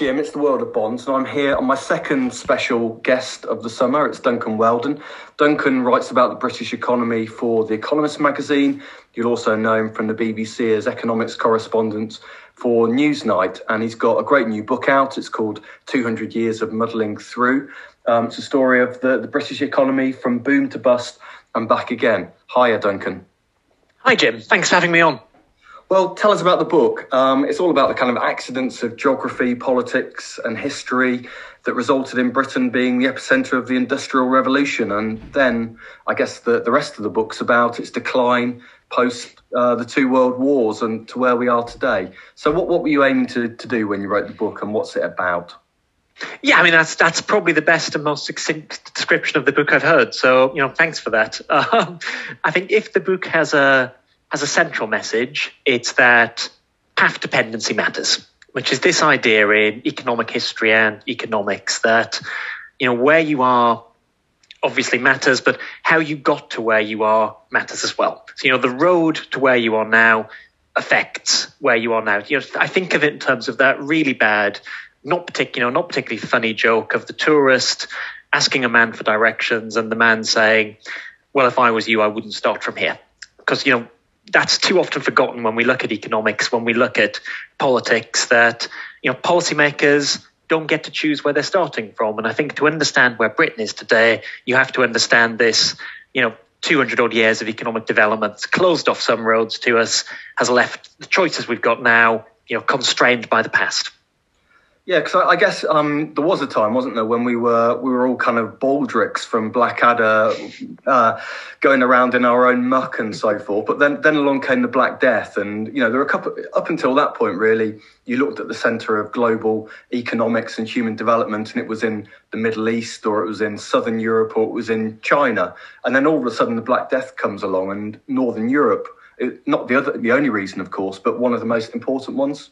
Jim, it's the world of bonds, and I'm here on my second special guest of the summer. It's Duncan Weldon. Duncan writes about the British economy for The Economist magazine. You'll also know him from the BBC as economics correspondent for Newsnight, and he's got a great new book out. It's called 200 Years of Muddling Through. Um, it's a story of the, the British economy from boom to bust and back again. Hiya, Duncan. Hi, Jim. Thanks for having me on. Well, tell us about the book. Um, it's all about the kind of accidents of geography, politics, and history that resulted in Britain being the epicenter of the Industrial Revolution. And then I guess the, the rest of the book's about its decline post uh, the two world wars and to where we are today. So, what, what were you aiming to, to do when you wrote the book, and what's it about? Yeah, I mean that's that's probably the best and most succinct description of the book I've heard. So you know, thanks for that. Um, I think if the book has a as a central message, it's that path dependency matters, which is this idea in economic history and economics that, you know, where you are obviously matters, but how you got to where you are matters as well. So, you know, the road to where you are now affects where you are now. You know, I think of it in terms of that really bad, not particular, you know, not particularly funny joke of the tourist asking a man for directions and the man saying, "Well, if I was you, I wouldn't start from here," because you know that's too often forgotten when we look at economics, when we look at politics, that you know policymakers don't get to choose where they're starting from. And I think to understand where Britain is today, you have to understand this, you know, 200 odd years of economic development closed off some roads to us, has left the choices we've got now, you know, constrained by the past. Yeah, because I, I, guess um, there was a time, wasn't there, when we were we were all kind of baldricks from Blackadder, uh, going around in our own muck and so forth. But then then along came the Black Death, and you know there were a couple up until that point really. You looked at the centre of global economics and human development, and it was in the Middle East, or it was in Southern Europe, or it was in China. And then all of a sudden, the Black Death comes along, and Northern Europe, it, not the other, the only reason, of course, but one of the most important ones.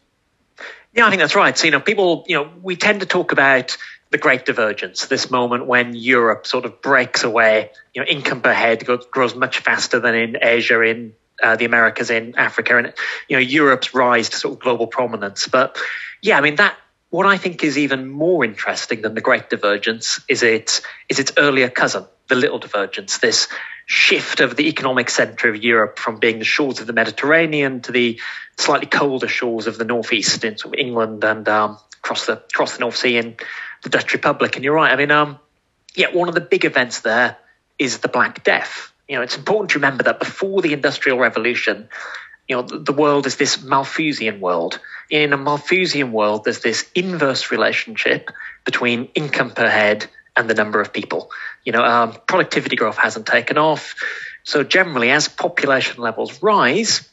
Yeah, I think that's right. So, you know, people, you know, we tend to talk about the great divergence, this moment when Europe sort of breaks away, you know, income per head grows much faster than in Asia, in uh, the Americas, in Africa, and, you know, Europe's rise to sort of global prominence. But yeah, I mean, that, what I think is even more interesting than the great divergence is its, is its earlier cousin, the little divergence, this shift of the economic center of Europe from being the shores of the Mediterranean to the slightly colder shores of the northeast in sort of England and um, across the across the North Sea in the Dutch Republic. And you're right. I mean, um, yeah, one of the big events there is the Black Death. You know, it's important to remember that before the Industrial Revolution, you know, the, the world is this Malthusian world. In a Malthusian world, there's this inverse relationship between income per head and the number of people. You know, um, productivity growth hasn't taken off. So generally, as population levels rise,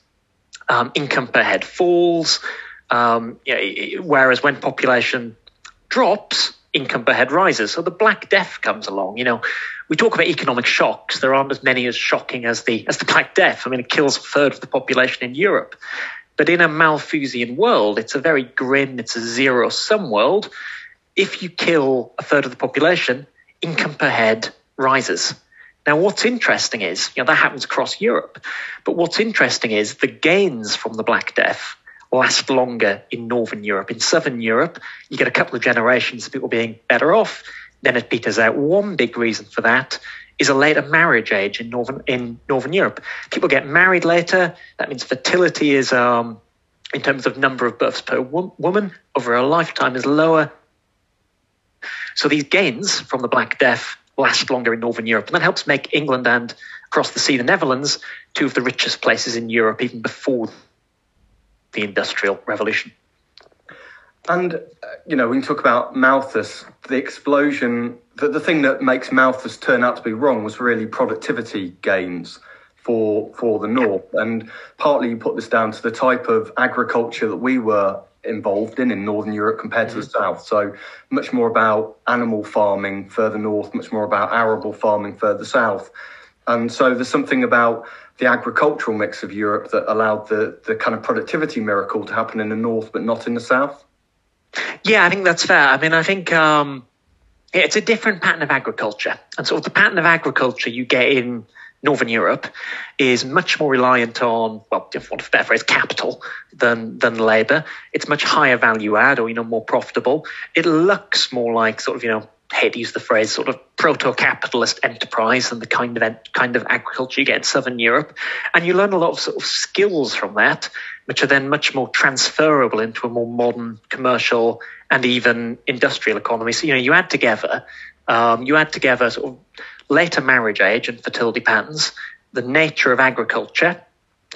um, income per head falls. Um, you know, whereas when population drops, income per head rises. So the Black Death comes along. You know, we talk about economic shocks. There aren't as many as shocking as the as the Black Death. I mean, it kills a third of the population in Europe. But in a Malthusian world, it's a very grim, it's a zero sum world if you kill a third of the population, income per head rises. Now, what's interesting is, you know, that happens across Europe. But what's interesting is the gains from the Black Death last longer in Northern Europe. In Southern Europe, you get a couple of generations of people being better off. Then it peters out. One big reason for that is a later marriage age in Northern in Northern Europe. People get married later. That means fertility is, um, in terms of number of births per woman, over a lifetime is lower so these gains from the Black Death last longer in Northern Europe. And that helps make England and across the sea, the Netherlands, two of the richest places in Europe even before the Industrial Revolution. And, uh, you know, when you talk about Malthus, the explosion, the, the thing that makes Malthus turn out to be wrong was really productivity gains for for the north and partly you put this down to the type of agriculture that we were involved in in northern Europe compared to the mm-hmm. south. So much more about animal farming further north, much more about arable farming further south. And so there's something about the agricultural mix of Europe that allowed the the kind of productivity miracle to happen in the north but not in the south. Yeah, I think that's fair. I mean, I think um, it's a different pattern of agriculture, and sort of the pattern of agriculture you get in Northern Europe is much more reliant on, well, if a better phrase, capital than than labour. It's much higher value add, or you know, more profitable. It looks more like sort of you know, head use the phrase sort of proto-capitalist enterprise than the kind of kind of agriculture you get in Southern Europe, and you learn a lot of sort of skills from that, which are then much more transferable into a more modern commercial and even industrial economy. So you know, you add together, um, you add together sort of later marriage age and fertility patterns, the nature of agriculture,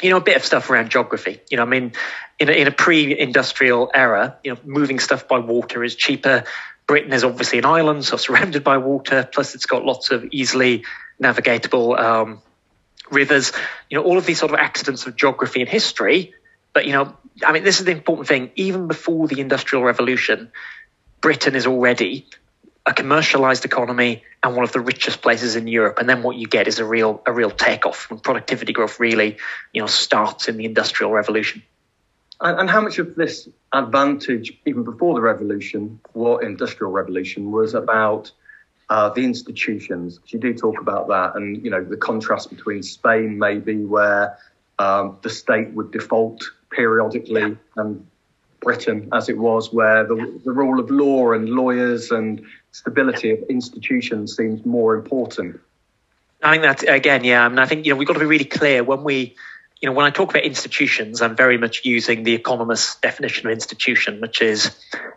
you know, a bit of stuff around geography. You know, I mean, in a, in a pre-industrial era, you know, moving stuff by water is cheaper. Britain is obviously an island, so surrounded by water. Plus, it's got lots of easily navigatable um, rivers. You know, all of these sort of accidents of geography and history. But you know, I mean, this is the important thing. Even before the Industrial Revolution, Britain is already a commercialized economy and one of the richest places in Europe. And then what you get is a real a real takeoff when productivity growth really, you know, starts in the industrial revolution. And, and how much of this advantage, even before the revolution, or industrial revolution, was about uh, the institutions? You do talk about that, and you know the contrast between Spain, maybe where um, the state would default periodically, yeah. and Britain, as it was, where the, the rule of law and lawyers and stability of institutions seems more important. I think that again, yeah. I mean, I think you know we've got to be really clear when we, you know, when I talk about institutions, I'm very much using the economist's definition of institution, which is,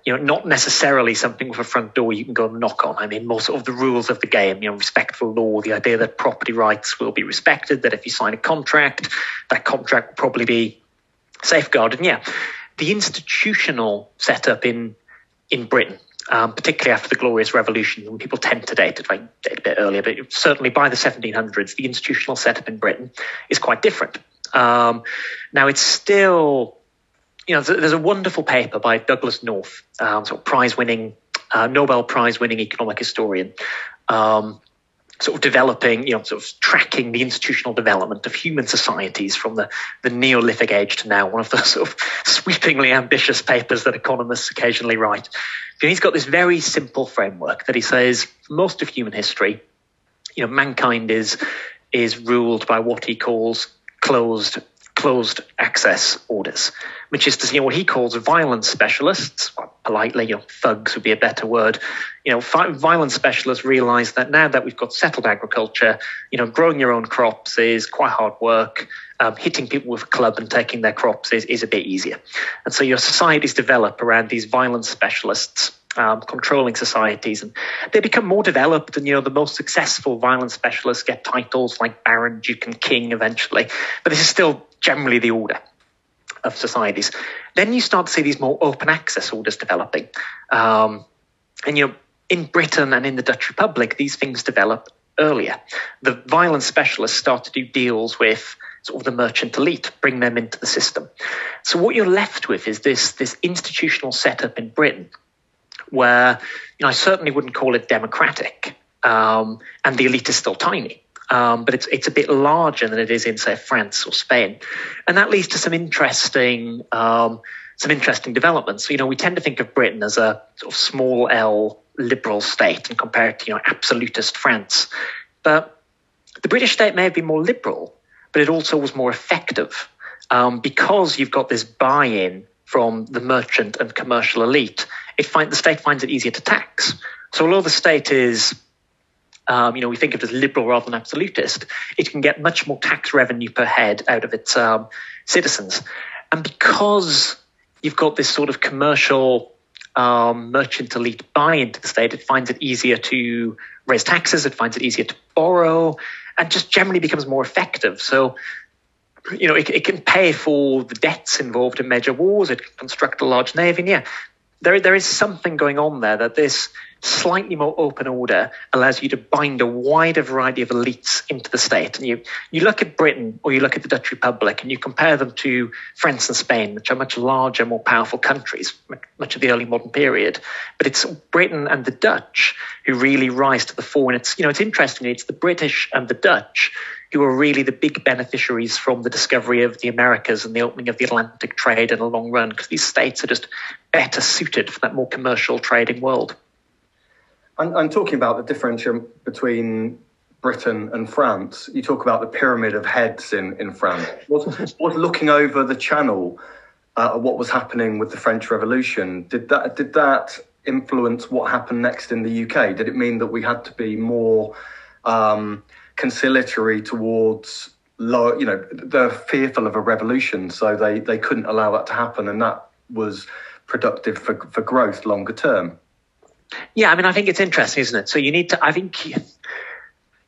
you know, not necessarily something with a front door you can go and knock on. I mean, more sort of the rules of the game, you know, respect for law, the idea that property rights will be respected, that if you sign a contract, that contract will probably be safeguarded. And yeah, the institutional setup in in Britain um, particularly after the Glorious Revolution, when people tend to date it, date a bit earlier, but certainly by the 1700s, the institutional setup in Britain is quite different. Um, now, it's still, you know, there's a wonderful paper by Douglass North, um, sort of prize-winning, uh, Nobel Prize-winning economic historian, um, sort of developing, you know, sort of tracking the institutional development of human societies from the, the Neolithic age to now, one of the sort of sweepingly ambitious papers that economists occasionally write. And he's got this very simple framework that he says most of human history, you know, mankind is is ruled by what he calls closed closed access orders, which is to say, what he calls violence specialists, politely, you know, thugs would be a better word. You know, violence specialists realize that now that we've got settled agriculture, you know, growing your own crops is quite hard work. Um, hitting people with a club and taking their crops is, is a bit easier. And so your societies develop around these violence specialists um, controlling societies, and they become more developed. And you know, the most successful violence specialists get titles like Baron, Duke, and King eventually. But this is still generally the order of societies. Then you start to see these more open access orders developing, um, and you know, in Britain and in the Dutch Republic, these things develop earlier. The violence specialists start to do deals with sort of the merchant elite, bring them into the system. So what you're left with is this this institutional setup in Britain where you know, I certainly wouldn't call it democratic, um, and the elite is still tiny. Um, but it's it's a bit larger than it is in say France or Spain, and that leads to some interesting um, some interesting developments. So, you know, we tend to think of Britain as a sort of small L liberal state and compare it to you know absolutist France, but the British state may have been more liberal, but it also was more effective um, because you've got this buy-in from the merchant and commercial elite it find, the state finds it easier to tax. So although the state is, um, you know, we think of it as liberal rather than absolutist, it can get much more tax revenue per head out of its um, citizens. And because you've got this sort of commercial um, merchant elite buy into the state, it finds it easier to raise taxes, it finds it easier to borrow, and just generally becomes more effective. So you know, it, it, can pay for the debts involved in major wars. It can construct a large navy. And yeah, there, there is something going on there that this slightly more open order allows you to bind a wider variety of elites into the state. And you, you look at Britain or you look at the Dutch Republic and you compare them to France and Spain, which are much larger, more powerful countries, much of the early modern period. But it's Britain and the Dutch who really rise to the fore. And it's, you know, it's interesting. It's the British and the Dutch who are really the big beneficiaries from the discovery of the Americas and the opening of the Atlantic trade in the long run, because these states are just better suited for that more commercial trading world. I'm, talking about the differential between Britain and France, you talk about the pyramid of heads in, in France. Was, was looking over the channel uh, what was happening with the French Revolution, did that did that influence what happened next in the UK? Did it mean that we had to be more um, conciliatory towards low, you know, they're fearful of a revolution, so they, they couldn't allow that to happen, and that was productive for, for growth longer term. Yeah, I mean, I think it's interesting, isn't it? So you need to, I think,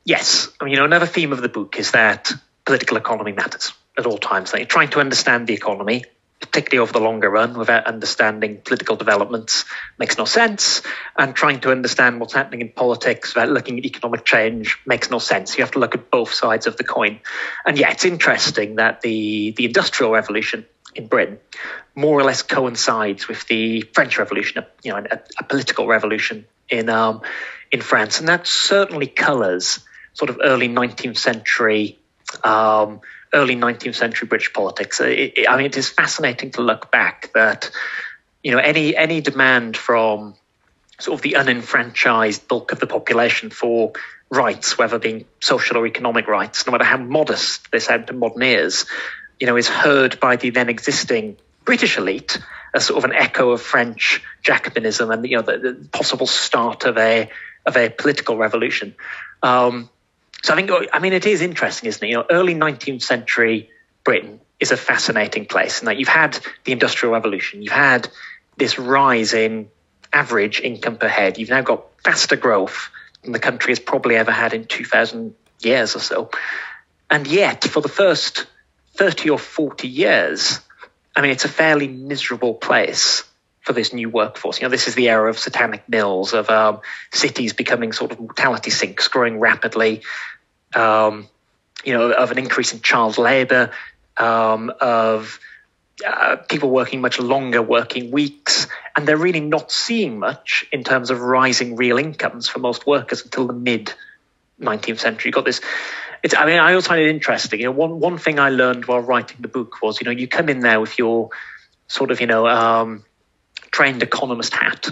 yes, I mean, you know, another theme of the book is that political economy matters at all times. That you're trying to understand the economy, particularly over the longer run, without understanding political developments makes no sense. And trying to understand what's happening in politics without looking at economic change makes no sense. You have to look at both sides of the coin. And yeah, it's interesting that the, the Industrial Revolution in Britain more or less coincides with the French Revolution, you know, a, a political revolution in um, in France, and that certainly colours sort of early 19th century. Um, early 19th century British politics. It, it, I mean, it is fascinating to look back that, you know, any any demand from sort of the unenfranchised bulk of the population for rights, whether being social or economic rights, no matter how modest they sound to modern ears, you know, is heard by the then existing British elite as sort of an echo of French Jacobinism and you know the, the possible start of a of a political revolution. Um, so I think I mean it is interesting, isn't it? You know, early 19th century Britain is a fascinating place, and that you've had the Industrial Revolution, you've had this rise in average income per head, you've now got faster growth than the country has probably ever had in 2,000 years or so, and yet for the first 30 or 40 years, I mean, it's a fairly miserable place for this new workforce. You know, this is the era of satanic mills, of um, cities becoming sort of mortality sinks, growing rapidly, um, you know, of an increase in child labour, um, of uh, people working much longer working weeks, and they're really not seeing much in terms of rising real incomes for most workers until the mid 19th century. You've got this it's, I mean, I also find it interesting. You know, one one thing I learned while writing the book was, you know, you come in there with your sort of, you know, um, trained economist hat,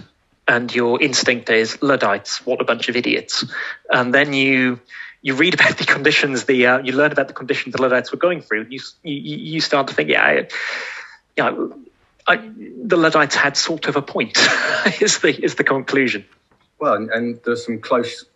and your instinct is Luddites, what a bunch of idiots, and then you you read about the conditions, the uh, you learn about the conditions the Luddites were going through, and you you, you start to think, yeah, I, you know, I, the Luddites had sort of a point, is the is the conclusion. Well, and, and there's some close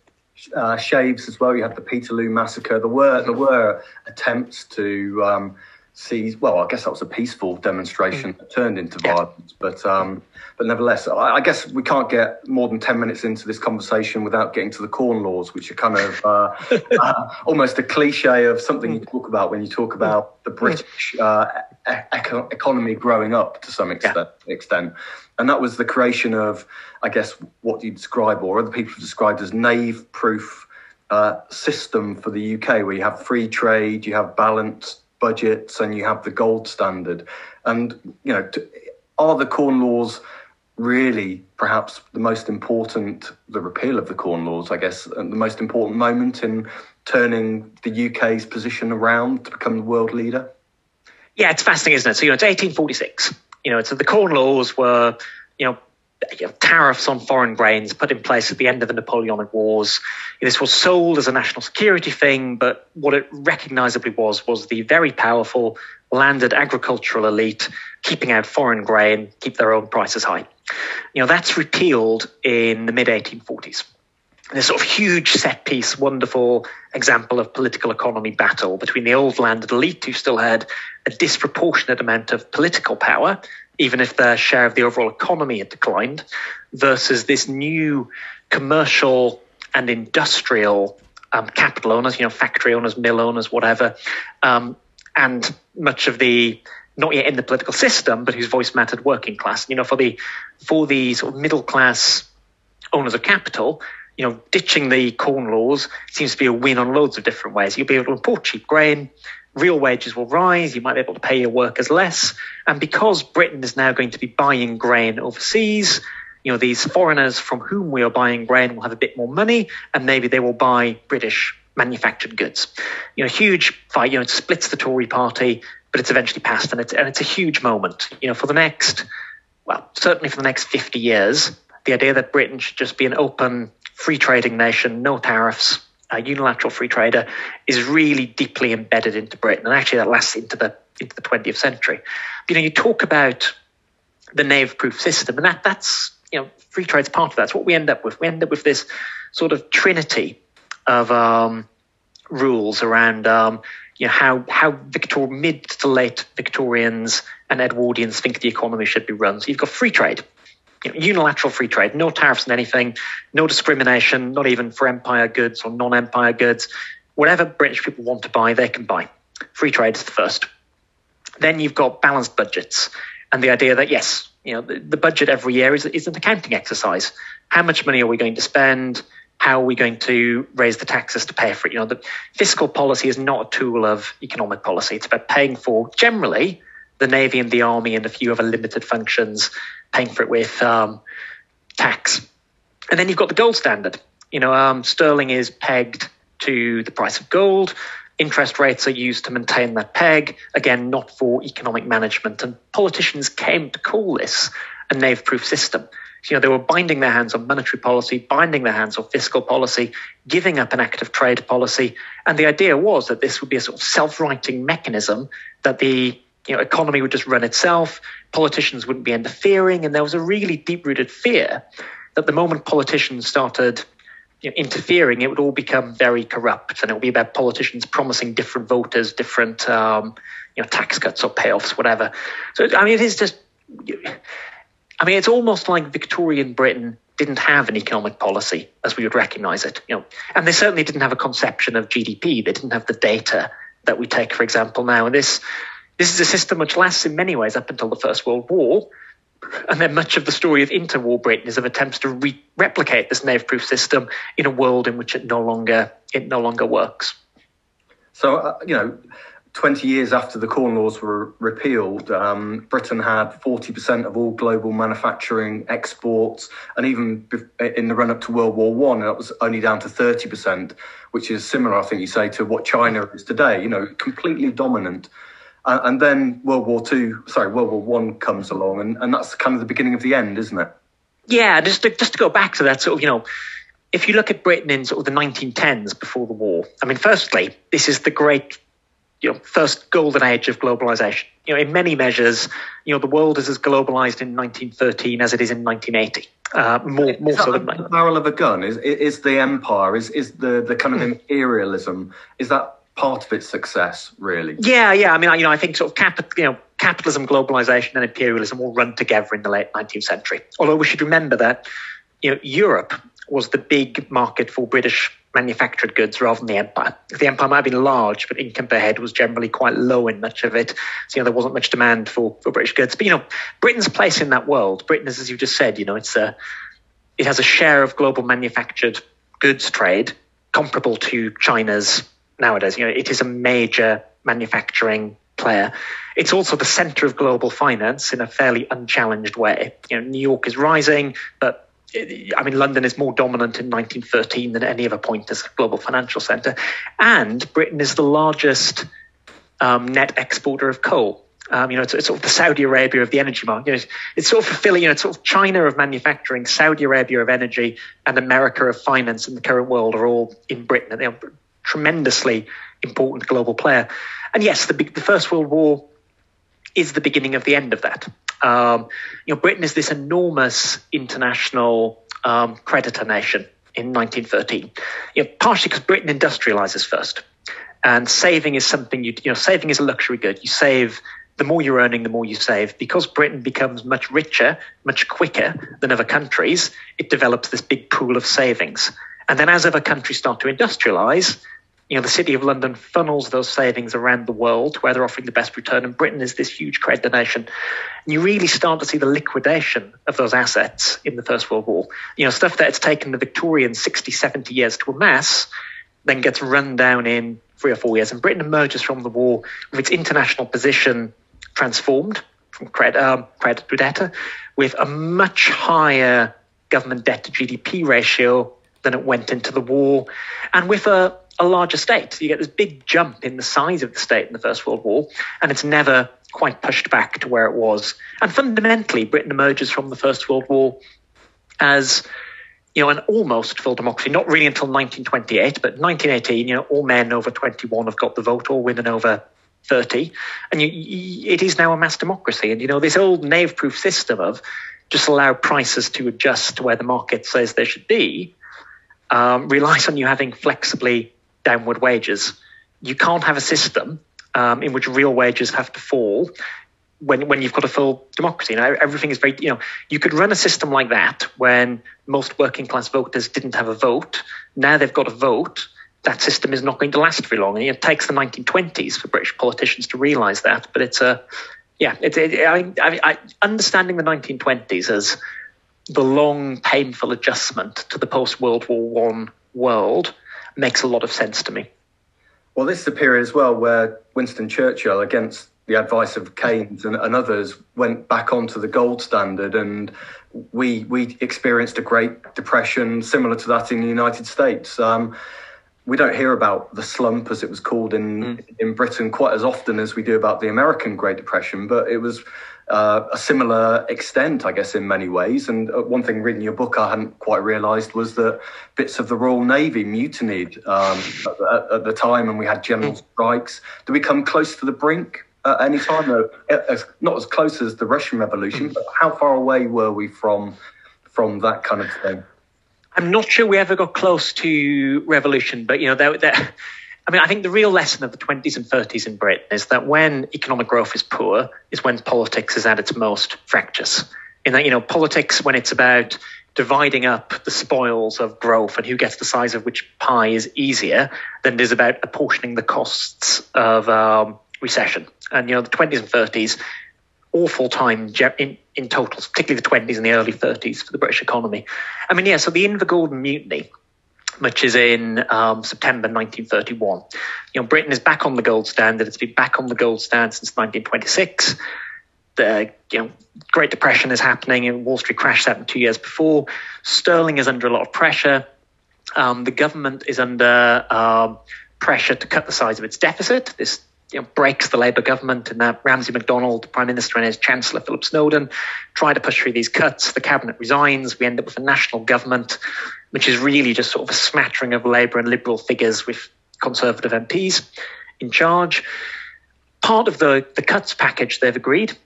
uh, shaves as well. You had the Peterloo massacre. There were there were attempts to um, see. Well, I guess that was a peaceful demonstration that turned into violence, but um, but nevertheless, I, I, guess we can't get more than ten minutes into this conversation without getting to the Corn Laws, which are kind of uh, uh, almost a cliche of something you talk about when you talk about the British uh, economy growing up to some extent. Yeah. extent and that was the creation of, I guess, what you describe or other people have described as knave-proof uh, system for the UK, where you have free trade, you have balanced budgets, and you have the gold standard. And you know, are the Corn Laws really perhaps the most important, the repeal of the Corn Laws, I guess, the most important moment in turning the UK's position around to become the world leader? Yeah, it's fascinating, isn't it? So, you know, it's 1846 you know, so the Corn Laws were, you know, tariffs on foreign grains put in place at the end of the Napoleonic Wars. This was sold as a national security thing, but what it recognizably was was the very powerful landed agricultural elite keeping out foreign grain, keep their own prices high. You know, that's repealed in the mid 1840s this sort of huge set piece, wonderful example of political economy battle between the old landed elite, who still had a disproportionate amount of political power, even if their share of the overall economy had declined, versus this new commercial and industrial um, capital owners, you know, factory owners, mill owners, whatever, um, and much of the not yet in the political system, but whose voice mattered working class. You know, for the for the sort of middle class owners of capital, you know, ditching the corn laws seems to be a win on loads of different ways. You'll be able to import cheap grain, real wages will rise, you might be able to pay your workers less. And because Britain is now going to be buying grain overseas, you know, these foreigners from whom we are buying grain will have a bit more money and maybe they will buy British manufactured goods. You know, huge fight, you know, it splits the Tory party, but it's eventually passed and it's, and it's a huge moment. You know, for the next, well, certainly for the next 50 years, the idea that Britain should just be an open free trading nation, no tariffs, unilateral free trader, is really deeply embedded into Britain, and actually that lasts into the into the 20th century. You know, you talk about the knave-proof system, and that that's you know free trade's part of that. That's what we end up with. We end up with this sort of trinity of um, rules around um, you know how how Victor mid to late Victorians and Edwardians think the economy should be run. So you've got free trade, you know, unilateral free trade, no tariffs on anything, no discrimination, not even for empire goods or non-empire goods. Whatever British people want to buy, they can buy. Free trade is the first. Then you've got balanced budgets and the idea that yes, you know, the, the budget every year is, is an accounting exercise. How much money are we going to spend? How are we going to raise the taxes to pay for it? You know, the fiscal policy is not a tool of economic policy. It's about paying for generally the navy and the army and a few other limited functions, paying for it with um, tax. And then you've got the gold standard. You know, um, sterling is pegged to the price of gold. Interest rates are used to maintain that peg, again, not for economic management. And politicians came to call this a knave proof system. You know, they were binding their hands on monetary policy, binding their hands on fiscal policy, giving up an active trade policy. And the idea was that this would be a sort of self righting mechanism that the you know, economy would just run itself, politicians wouldn't be interfering, and there was a really deep rooted fear that the moment politicians started you know, interfering, it would all become very corrupt, and it would be about politicians promising different voters different, um, you know, tax cuts or payoffs, whatever. So I mean, it is just. I mean, it's almost like Victorian Britain didn't have an economic policy as we would recognise it, you know, and they certainly didn't have a conception of GDP. They didn't have the data that we take, for example, now. And this this is a system which lasts in many ways up until the First World War, and then much of the story of interwar Britain is of attempts to re- replicate this knave-proof system in a world in which it no longer it no longer works. So uh, you know, twenty years after the Corn Laws were repealed, um, Britain had forty percent of all global manufacturing exports, and even in the run-up to World War One, that was only down to thirty percent, which is similar, I think you say, to what China is today. You know, completely dominant. Uh, and then World War Two, sorry, World War One comes along, and, and that's kind of the beginning of the end, isn't it? Yeah, just to, just to go back to that sort of, you know, if you look at Britain in sort of the 1910s before the war, I mean, firstly, this is the great, you know, first golden age of globalization. You know, in many measures, you know, the world is as globalized in 1913 as it is in 1980. Uh, more, more so than the barrel of a gun. Is is the empire? Is is the the kind of imperialism? Is that part of its success, really. Yeah, yeah. I mean, you know, I think sort of you know, capitalism, globalization, and imperialism all run together in the late 19th century. Although we should remember that you know Europe was the big market for British manufactured goods rather than the empire. The empire might have been large, but income per head was generally quite low in much of it. So you know there wasn't much demand for, for British goods. But you know Britain's place in that world, Britain is as you just said, you know it's a it has a share of global manufactured goods trade comparable to China's nowadays. You know, it is a major manufacturing player. It's also the center of global finance in a fairly unchallenged way. You know, New York is rising, but I mean, London is more dominant in 1913 than any other point as a global financial center. And Britain is the largest um, net exporter of coal. Um, you know, it's, it's, sort of the Saudi Arabia of the energy market. You know, it's, it's, sort of fulfilling, you know, it's sort of China of manufacturing, Saudi Arabia of energy, and America of finance in the current world are all in Britain. And tremendously important global player. And yes, the, the First World War is the beginning of the end of that. Um, you know, Britain is this enormous international um, creditor nation in 1913. You know, partially because Britain industrializes first, and saving is something you you know saving is a luxury good. You save the more you're earning, the more you save. Because Britain becomes much richer, much quicker than other countries, it develops this big pool of savings. And then as other countries start to industrialize, you know, the City of London funnels those savings around the world to where they're offering the best return, and Britain is this huge creditor nation. And you really start to see the liquidation of those assets in the First World War. You know, stuff that it's taken the Victorians 60, 70 years to amass, then gets run down in three or four years. And Britain emerges from the war with its international position transformed from credit, um, credit to debtor, with a much higher government debt to GDP ratio than it went into the war, and with a a larger state. You get this big jump in the size of the state in the First World War, and it's never quite pushed back to where it was. And fundamentally, Britain emerges from the First World War as you know, an almost full democracy, not really until 1928, but 1918, you know, all men over 21 have got the vote, all women over 30. And you, you, it is now a mass democracy. And, you know, this old knave proof system of just allow prices to adjust to where the market says they should be um, relies on you having flexibly downward wages. You can't have a system um, in which real wages have to fall when when you've got a full democracy. Now everything is very you know you could run a system like that when most working class voters didn't have a vote. Now they've got a vote. That system is not going to last very long, and it takes the 1920s for British politicians to realise that. But it's a yeah, it, I, I, I, understanding the 1920s as the long, painful adjustment to the post World War One world makes a lot of sense to me. Well, this is a period as well where Winston Churchill, against the advice of Keynes and, and, others went back onto the gold standard, and we we experienced a Great Depression similar to that in the United States. Um, we don't hear about the slump, as it was called in mm. in Britain, quite as often as we do about the American Great Depression, but it was. Uh, a similar extent, I guess, in many ways. And uh, one thing reading your book I hadn't quite realised was that bits of the Royal Navy mutinied um, at, at, the time, and we had general mm. strikes. Do we come close to the brink at any time, though, as, not as close as the Russian Revolution, but how far away were we from from that kind of thing? I'm not sure we ever got close to revolution, but you know, there, there, I mean, I think the real lesson of the 20s and 30s in Britain is that when economic growth is poor, is when politics is at its most fractious. In that, you know, politics when it's about dividing up the spoils of growth and who gets the size of which pie is easier than it is about apportioning the costs of um, recession. And, you know, the 20s and 30s, awful time in, in total, particularly the 20s and the early 30s for the British economy. I mean, yeah, so the Invergordon Mutiny, which is in um, September 1931. You know, Britain is back on the gold standard. It's been back on the gold standard since 1926. The you know, Great Depression is happening, and Wall Street crashed happened two years before. Sterling is under a lot of pressure. Um, the government is under um, pressure to cut the size of its deficit. This you know, breaks the Labour government and that Ramsay MacDonald, Prime Minister, and his Chancellor Philip Snowden try to push through these cuts. The cabinet resigns. We end up with a national government, which is really just sort of a smattering of Labour and Liberal figures with Conservative MPs in charge. Part of the, the cuts package they've agreed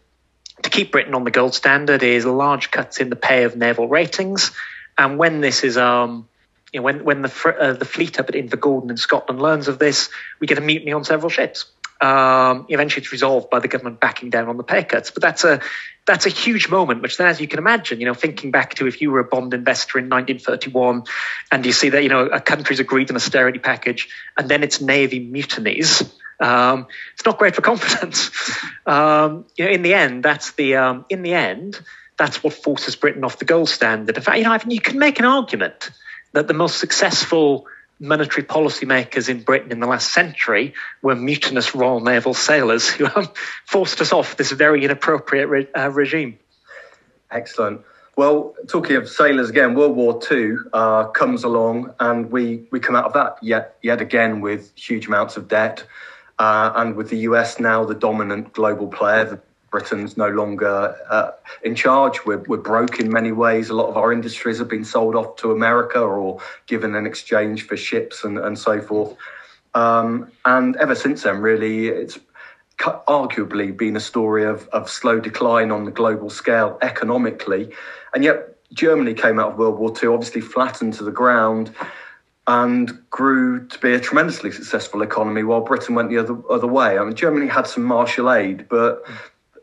to keep Britain on the gold standard is large cuts in the pay of naval ratings. And when this is um, you know, when when the uh, the fleet up at Invergordon in Scotland learns of this, we get a mutiny on several ships. Um, eventually, it's resolved by the government backing down on the pay cuts. But that's a that's a huge moment, which then, as you can imagine, you know, thinking back to if you were a bond investor in 1931, and you see that you know a country's agreed an austerity package, and then its navy mutinies. Um, it's not great for confidence. Um, you know, in the end, that's the um, in the end, that's what forces Britain off the gold standard. In fact, you know, you can make an argument that the most successful monetary policymakers in Britain in the last century were mutinous Royal Naval sailors who um, forced us off this very inappropriate re- uh, regime. Excellent. Well, talking of sailors again, World War II uh, comes along, and we, we come out of that yet yet again with huge amounts of debt, uh, and with the US now the dominant global player, the Britain's no longer uh, in charge. We're, we're broke in many ways. A lot of our industries have been sold off to America or given in exchange for ships and, and so forth. Um, and ever since then, really, it's arguably been a story of, of slow decline on the global scale economically. And yet, Germany came out of World War II, obviously flattened to the ground and grew to be a tremendously successful economy while Britain went the other other way. I mean, Germany had some Marshall aid, but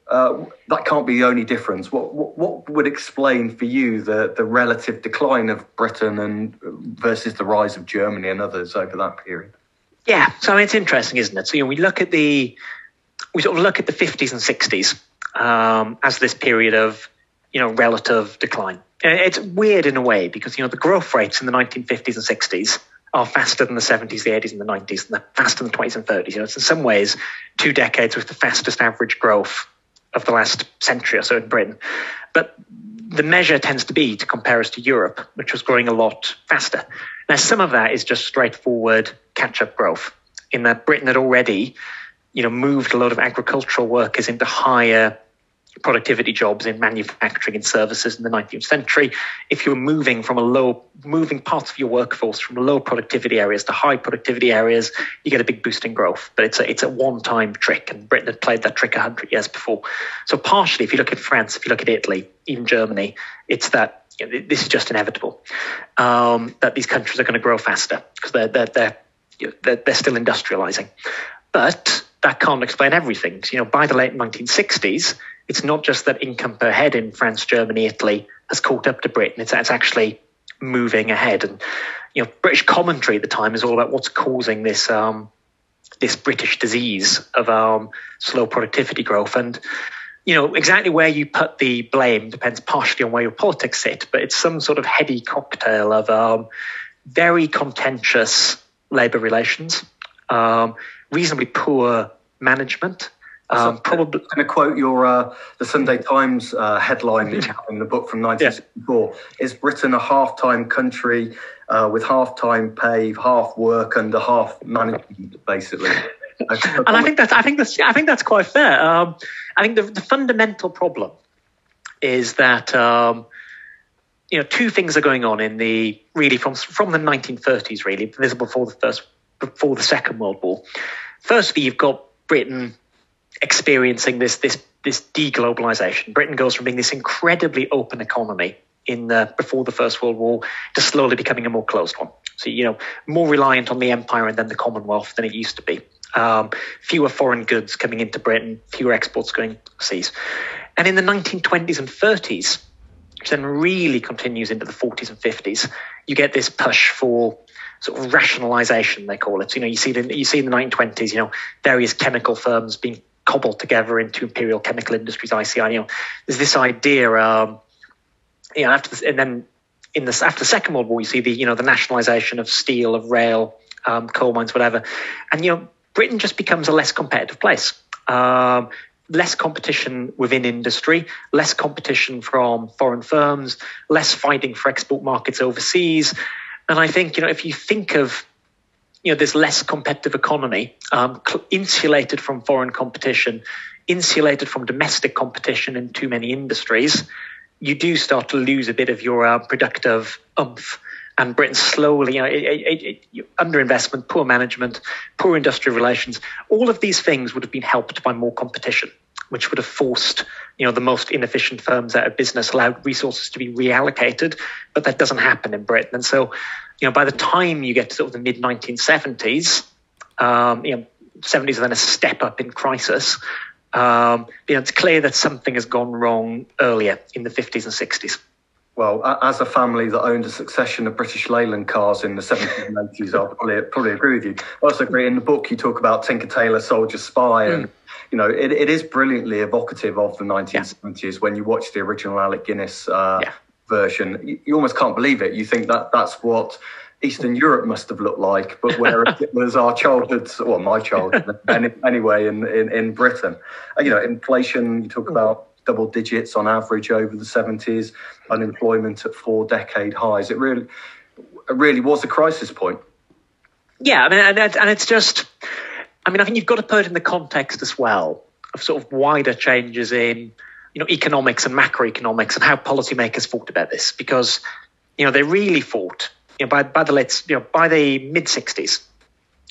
uh, that can't be the only difference. What, what, what would explain for you the the relative decline of Britain and versus the rise of Germany and others over that period? Yeah, so it's interesting, isn't it? So you know, we look at the we sort of look at the 50s and 60s um, as this period of you know relative decline. It's weird in a way because you know the growth rates in the 1950s and 60s are faster than the 70s, the 80s, and the 90s, and they're faster than the 20s and 30s. You know, it's in some ways two decades with the fastest average growth of the last century or so in Britain. But the measure tends to be to compare us to Europe, which was growing a lot faster. Now, some of that is just straightforward catch-up growth, in that Britain had already, you know, moved a lot of agricultural workers into higher productivity jobs in manufacturing and services in the 19th century. If you're moving from a low, moving parts of your workforce from low productivity areas to high productivity areas, you get a big boost in growth. But it's a, it's a one-time trick, and Britain had played that trick 100 years before. So partially, if you look at France, if you look at Italy, even Germany, it's that you know, this is just inevitable um, that these countries are going to grow faster because they're, they're, they're, they're, they're still industrializing. But that can't explain everything. So, you know, by the late 1960s, it's not just that income per head in France, Germany, Italy has caught up to Britain. It's, it's actually moving ahead. And you know, British commentary at the time is all about what's causing this um, this British disease of um, slow productivity growth. And you know, exactly where you put the blame depends partially on where your politics sit, but it's some sort of heady cocktail of um, very contentious labour relations, um, reasonably poor management, um, probably going to quote your uh, the Sunday Times uh, headline in the book from 1964. Yeah. Is Britain a half-time country uh, with half-time pay, half work, and a half management, basically? and I think that's I think that's I think that's quite fair. Um, I think the, the, fundamental problem is that um, you know two things are going on in the really from from the 1930s really this is before the first before the Second World War. Firstly, you've got Britain experiencing this this this deglobalization. Britain goes from being this incredibly open economy in the, before the First World War to slowly becoming a more closed one. So you know more reliant on the empire and then the Commonwealth than it used to be. Um, fewer foreign goods coming into Britain, fewer exports going overseas. And in the 1920s and 30s, which then really continues into the 40s and 50s, you get this push for sort of rationalization, they call it. You know, you see the, you see in the 1920s, you know, various chemical firms being cobbled together into Imperial Chemical Industries (ICI). You know, there's this idea, um, you know, after this, and then in the after the Second World War, you see the you know the nationalisation of steel, of rail, um, coal mines, whatever, and you know Britain just becomes a less competitive place. Um, less competition within industry, less competition from foreign firms, less fighting for export markets overseas. And I think, you know, if you think of you know, this less competitive economy, um, insulated from foreign competition, insulated from domestic competition in too many industries, you do start to lose a bit of your uh, productive umph. And Britain slowly, you know, underinvestment, poor management, poor industrial relations, all of these things would have been helped by more competition, which would have forced, you know, the most inefficient firms out of business, allowed resources to be reallocated. But that doesn't happen in Britain. And so you know, by the time you get to sort of the mid 1970s, um, you know, 70s are then a step up in crisis. Um, you know, it's clear that something has gone wrong earlier in the 50s and 60s. Well, as a family that owned a succession of British Leyland cars in the 70s and 80s, I'll probably, probably agree with you. I also agree in the book you talk about Tinker Tailor Soldier Spy, and you know it, it is brilliantly evocative of the 1970s yeah. when you watch the original Alec Guinness uh, yeah version, you almost can't believe it. You think that that's what Eastern Europe must have looked like, but where it was our childhood, well, my childhood anyway, in, in, in Britain. Uh, you know, inflation, you talk about double digits on average over the 70s, unemployment at four decade highs. It really, it really was a crisis point. Yeah, I mean, and, and it's just, I mean, I think you've got to put it in the context as well of sort of wider changes in you know, economics and macroeconomics and how policymakers thought about this because, you know, they really thought, you know, by, by the late, you know, by the mid 60s,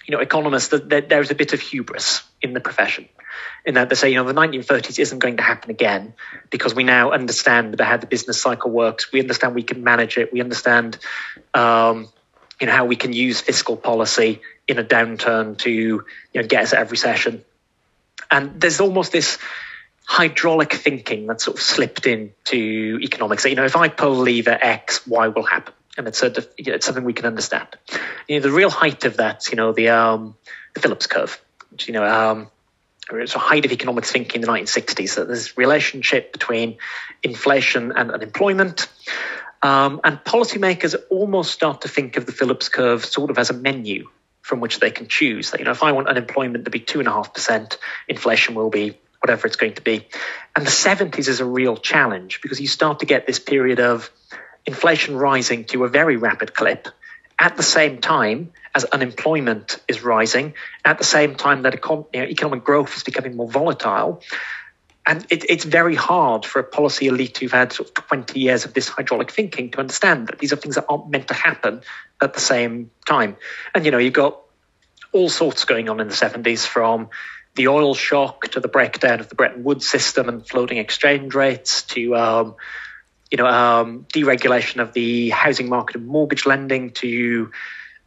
you know, economists, that there's a bit of hubris in the profession in that they say, you know, the 1930s isn't going to happen again because we now understand how the business cycle works. We understand we can manage it. We understand, um, you know, how we can use fiscal policy in a downturn to, you know, get us out of recession. And there's almost this hydraulic thinking that sort of slipped into economics. So, you know, if I pull lever X, Y will happen. And it's, a, it's something we can understand. You know, the real height of that, you know, the, um, the Phillips curve, which, you know, um, it's a height of economics thinking in the 1960s that there's relationship between inflation and unemployment. Um, and policymakers almost start to think of the Phillips curve sort of as a menu from which they can choose. That, you know, if I want unemployment to be two and a half percent, inflation will be whatever it's going to be. And the 70s is a real challenge because you start to get this period of inflation rising to a very rapid clip at the same time as unemployment is rising, at the same time that econ- you know, economic growth is becoming more volatile. And it, it's very hard for a policy elite who've had sort of 20 years of this hydraulic thinking to understand that these are things that aren't meant to happen at the same time. And, you know, you've got all sorts going on in the 70s from the oil shock to the breakdown of the Bretton Woods system and floating exchange rates to, um, you know, um, deregulation of the housing market and mortgage lending to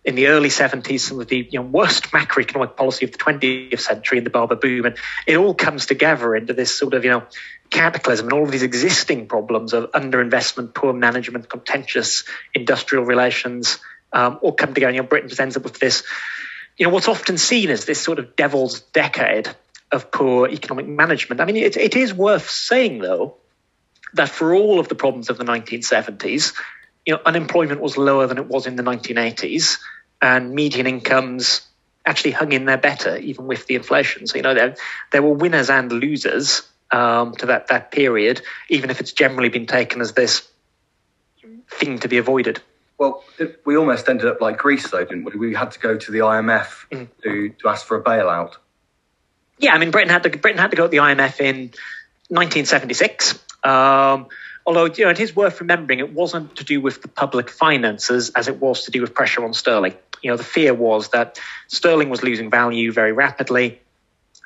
in the early 70s, some of the you know, worst macroeconomic policy of the 20th century in the Barber boom. And it all comes together into this sort of, you know, capitalism and all of these existing problems of underinvestment, poor management, contentious industrial relations um, all come together. You know, Britain just ends up with this, you know, what's often seen as this sort of devil's decade of poor economic management. I mean, it, it is worth saying, though, that for all of the problems of the 1970s, you know, unemployment was lower than it was in the 1980s, and median incomes actually hung in there better, even with the inflation. So, you know, there, there were winners and losers um, to that, that period, even if it's generally been taken as this thing to be avoided. Well, we almost ended up like Greece, though, didn't we? We had to go to the IMF mm. to, to ask for a bailout. Yeah, I mean, Britain had to Britain had to go to the IMF in 1976. Um, Although you know, it is worth remembering it wasn't to do with the public finances as it was to do with pressure on sterling. You know, the fear was that sterling was losing value very rapidly.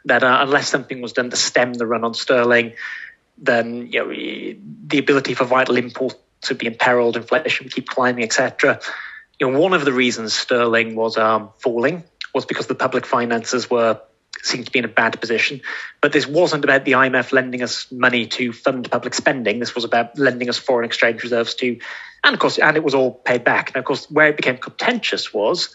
That uh, unless something was done to stem the run on sterling, then you know the ability for vital imports would be imperiled, inflation would keep climbing, etc. You know, one of the reasons sterling was um, falling was because the public finances were seemed to be in a bad position. But this wasn't about the IMF lending us money to fund public spending. This was about lending us foreign exchange reserves to, and of course, and it was all paid back. And of course, where it became contentious was,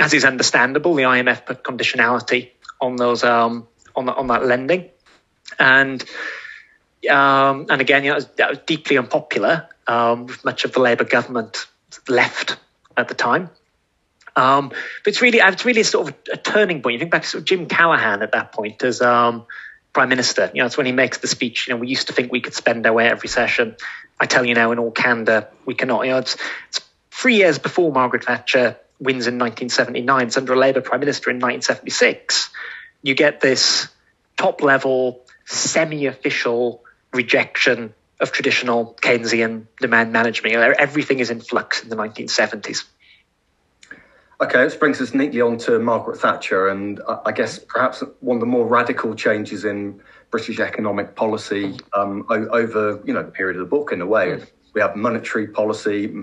as is understandable, the IMF put conditionality on those um, on on that lending, and um, and again, you know, that was, that was deeply unpopular um, with much of the Labour government left at the time. Um, but it's really, it's really sort of a turning point. You think back to sort of Jim Callaghan at that point as um, prime minister. You know, it's when he makes the speech. You know, we used to think we could spend our way every session. I tell you now, in all candor, we cannot. You know, it's, it's three years before Margaret Thatcher wins in 1979. It's under a Labour prime minister in 1976. You get this top level, semi official rejection of traditional Keynesian demand management. You know, everything is in flux in the 1970s. Okay, this brings us neatly on to Margaret Thatcher, and I guess perhaps one of the more radical changes in British economic policy um, over you know the period of the book. In a way, we have monetary policy,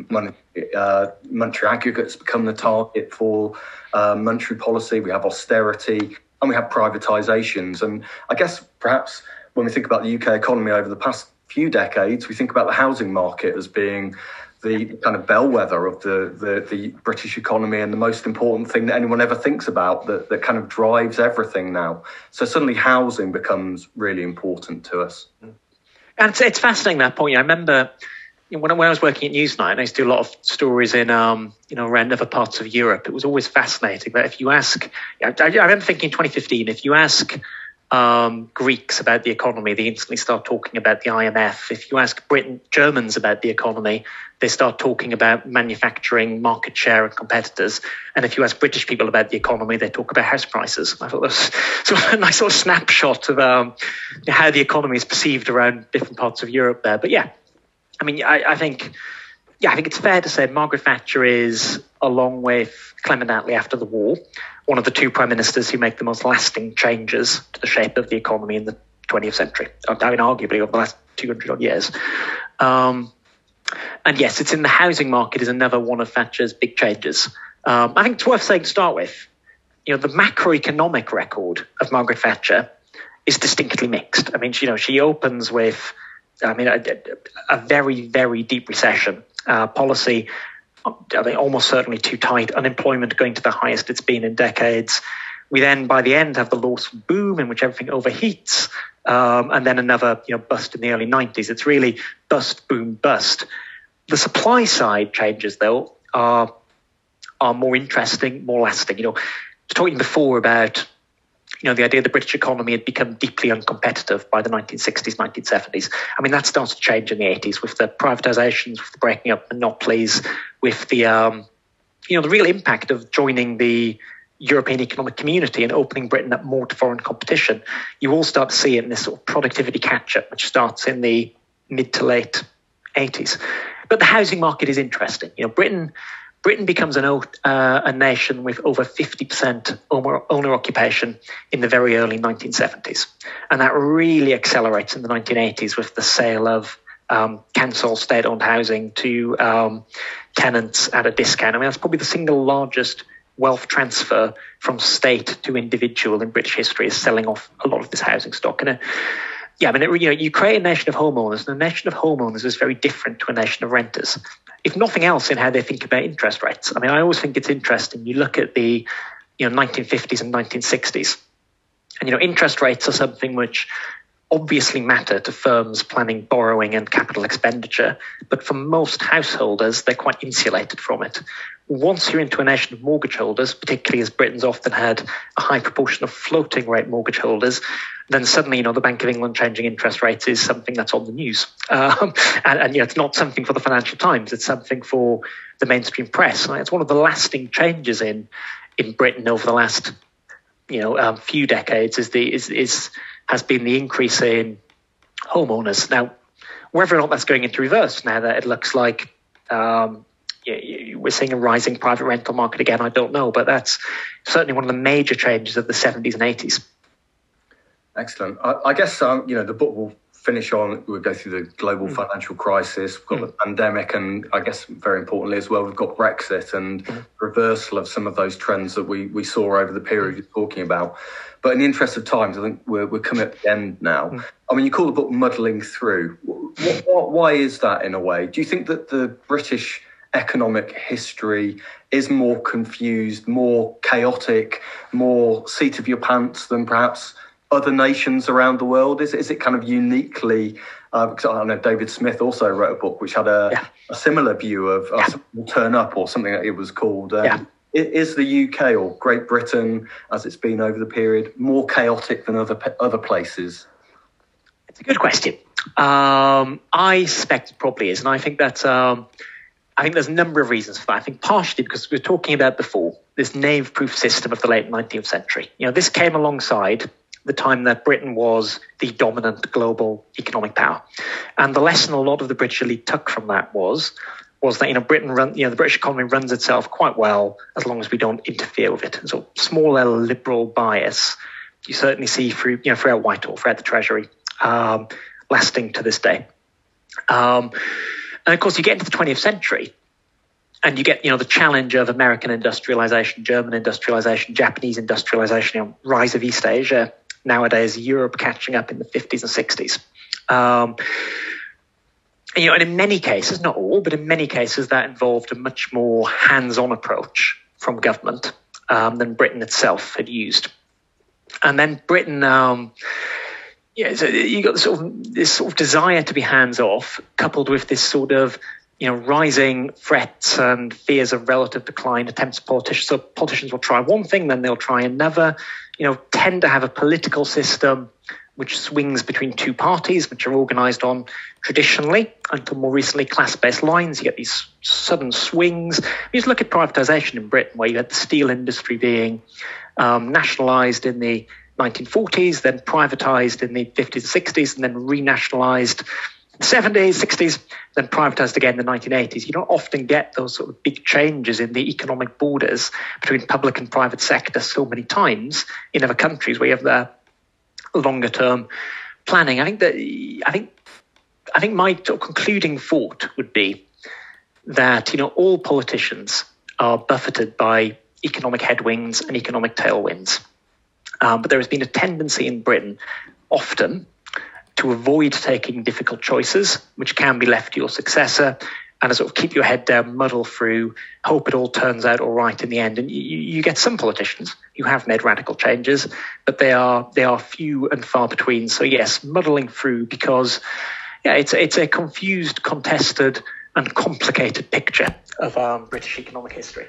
uh, monetary aggregates become the target for uh, monetary policy. We have austerity, and we have privatisations. And I guess perhaps when we think about the UK economy over the past few decades, we think about the housing market as being the kind of bellwether of the, the, the, British economy and the most important thing that anyone ever thinks about that, that kind of drives everything now. So suddenly housing becomes really important to us. And it's, it's fascinating that point. I remember when, I, when I was working at Newsnight, I used to do a lot of stories in, um, you know, around other parts of Europe. It was always fascinating that if you ask, I, I remember thinking in 2015, if you ask um, Greeks about the economy, they instantly start talking about the IMF. If you ask Britain, Germans about the economy, they start talking about manufacturing, market share, and competitors. And if you ask British people about the economy, they talk about house prices. I thought that was sort of a nice little snapshot of um, how the economy is perceived around different parts of Europe there. But yeah, I mean, I, I think yeah, I think it's fair to say Margaret Thatcher is, along with Clement Attlee after the war, one of the two prime ministers who make the most lasting changes to the shape of the economy in the 20th century. I mean, arguably over the last 200 odd years. Um, and yes, it's in the housing market is another one of Thatcher's big changes. Um, I think it's worth saying to start with, you know, the macroeconomic record of Margaret Thatcher is distinctly mixed. I mean, you know, she opens with, I mean, a, a very, very deep recession uh, policy. I mean, almost certainly too tight. Unemployment going to the highest it's been in decades. We then, by the end, have the Lawson boom in which everything overheats, um, and then another, you know, bust in the early 90s. It's really bust, boom, bust. The supply side changes, though, are are more interesting, more lasting. You know, talking before about you know, the idea the British economy had become deeply uncompetitive by the 1960s, 1970s. I mean, that started to change in the 80s with the privatizations, with the breaking up monopolies, with the, um, you know, the real impact of joining the European economic community and opening Britain up more to foreign competition, you all start to see in this sort of productivity catch up, which starts in the mid to late 80s. But the housing market is interesting. You know, Britain Britain becomes an, uh, a nation with over 50% owner, occupation in the very early 1970s. And that really accelerates in the 1980s with the sale of um, state owned housing to um, tenants at a discount. I mean, that's probably the single largest wealth transfer from state to individual in British history is selling off a lot of this housing stock. And uh, yeah, I mean, it, you know, you create a nation of homeowners, and a nation of homeowners is very different to a nation of renters if nothing else, in how they think about interest rates. I mean, I always think it's interesting. You look at the you know 1950s and 1960s, and you know interest rates are something which obviously matter to firms planning borrowing and capital expenditure, but for most householders, they're quite insulated from it. Once you're into a nation of mortgage holders, particularly as Britain's often had a high proportion of floating rate mortgage holders, then suddenly, you know, the Bank of England changing interest rates is something that's on the news. Um, and, and, you know, it's not something for the Financial Times, it's something for the mainstream press. It's one of the lasting changes in in Britain over the last, you know, um, few decades is the is, is has been the increase in homeowners. Now, whether or not that's going into reverse now that it looks like um, we're seeing a rising private rental market again, I don't know, but that's certainly one of the major changes of the 70s and 80s. Excellent. I, I guess um, you know the book will finish on. We'll go through the global mm. financial crisis. We've got mm. the pandemic, and I guess very importantly as well, we've got Brexit and mm. reversal of some of those trends that we we saw over the period you're talking about. But in the interest of times, I think we're we're coming at the end now. Mm. I mean, you call the book "Muddling Through." What, what, why is that in a way? Do you think that the British economic history is more confused, more chaotic, more seat of your pants than perhaps other nations around the world? Is, is it kind of uniquely? Uh, because I know David Smith also wrote a book which had a, yeah. a similar view of, of yeah. turn up or something that it was called. Um, yeah. Is the UK or Great Britain, as it's been over the period, more chaotic than other other places? It's a good question. Um, I suspect it probably is, and I think that um, I think there's a number of reasons for that. I think partially because we were talking about before this knave-proof system of the late 19th century. You know, this came alongside the time that Britain was the dominant global economic power. And the lesson a lot of the British elite took from that was was that you know Britain run you know the British economy runs itself quite well as long as we don't interfere with it. And so small L liberal bias you certainly see through you know throughout Whitehall, throughout the Treasury, um, lasting to this day. Um, and of course, you get into the 20th century, and you get you know the challenge of American industrialization, German industrialization, Japanese industrialization, you know, rise of East Asia, nowadays Europe catching up in the 50s and 60s. Um, you know, and in many cases, not all, but in many cases, that involved a much more hands-on approach from government um, than Britain itself had used. And then Britain, um, yeah, so you got sort of this sort of desire to be hands-off, coupled with this sort of you know, rising threats and fears of relative decline attempts politicians. So politicians will try one thing, then they'll try another you know, tend to have a political system which swings between two parties, which are organized on traditionally until more recently class-based lines. You get these sudden swings. You just look at privatization in Britain, where you had the steel industry being um, nationalized in the 1940s, then privatized in the 50s and 60s, and then renationalized 70s, 60s, then privatized again in the 1980s. You don't often get those sort of big changes in the economic borders between public and private sector so many times in other countries where you have the longer term planning. I think that I think I think my concluding thought would be that you know all politicians are buffeted by economic headwinds and economic tailwinds. Um, but there has been a tendency in Britain often to avoid taking difficult choices, which can be left to your successor, and sort of keep your head down, muddle through, hope it all turns out all right in the end. And you, you get some politicians who have made radical changes, but they are they are few and far between. So yes, muddling through because yeah, it's it's a confused, contested, and complicated picture of um, British economic history.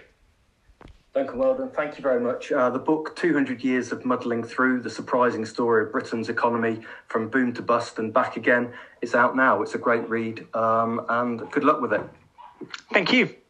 Duncan Weldon, thank you very much. Uh, the book 200 Years of Muddling Through The Surprising Story of Britain's Economy from Boom to Bust and Back Again is out now. It's a great read um, and good luck with it. Thank you.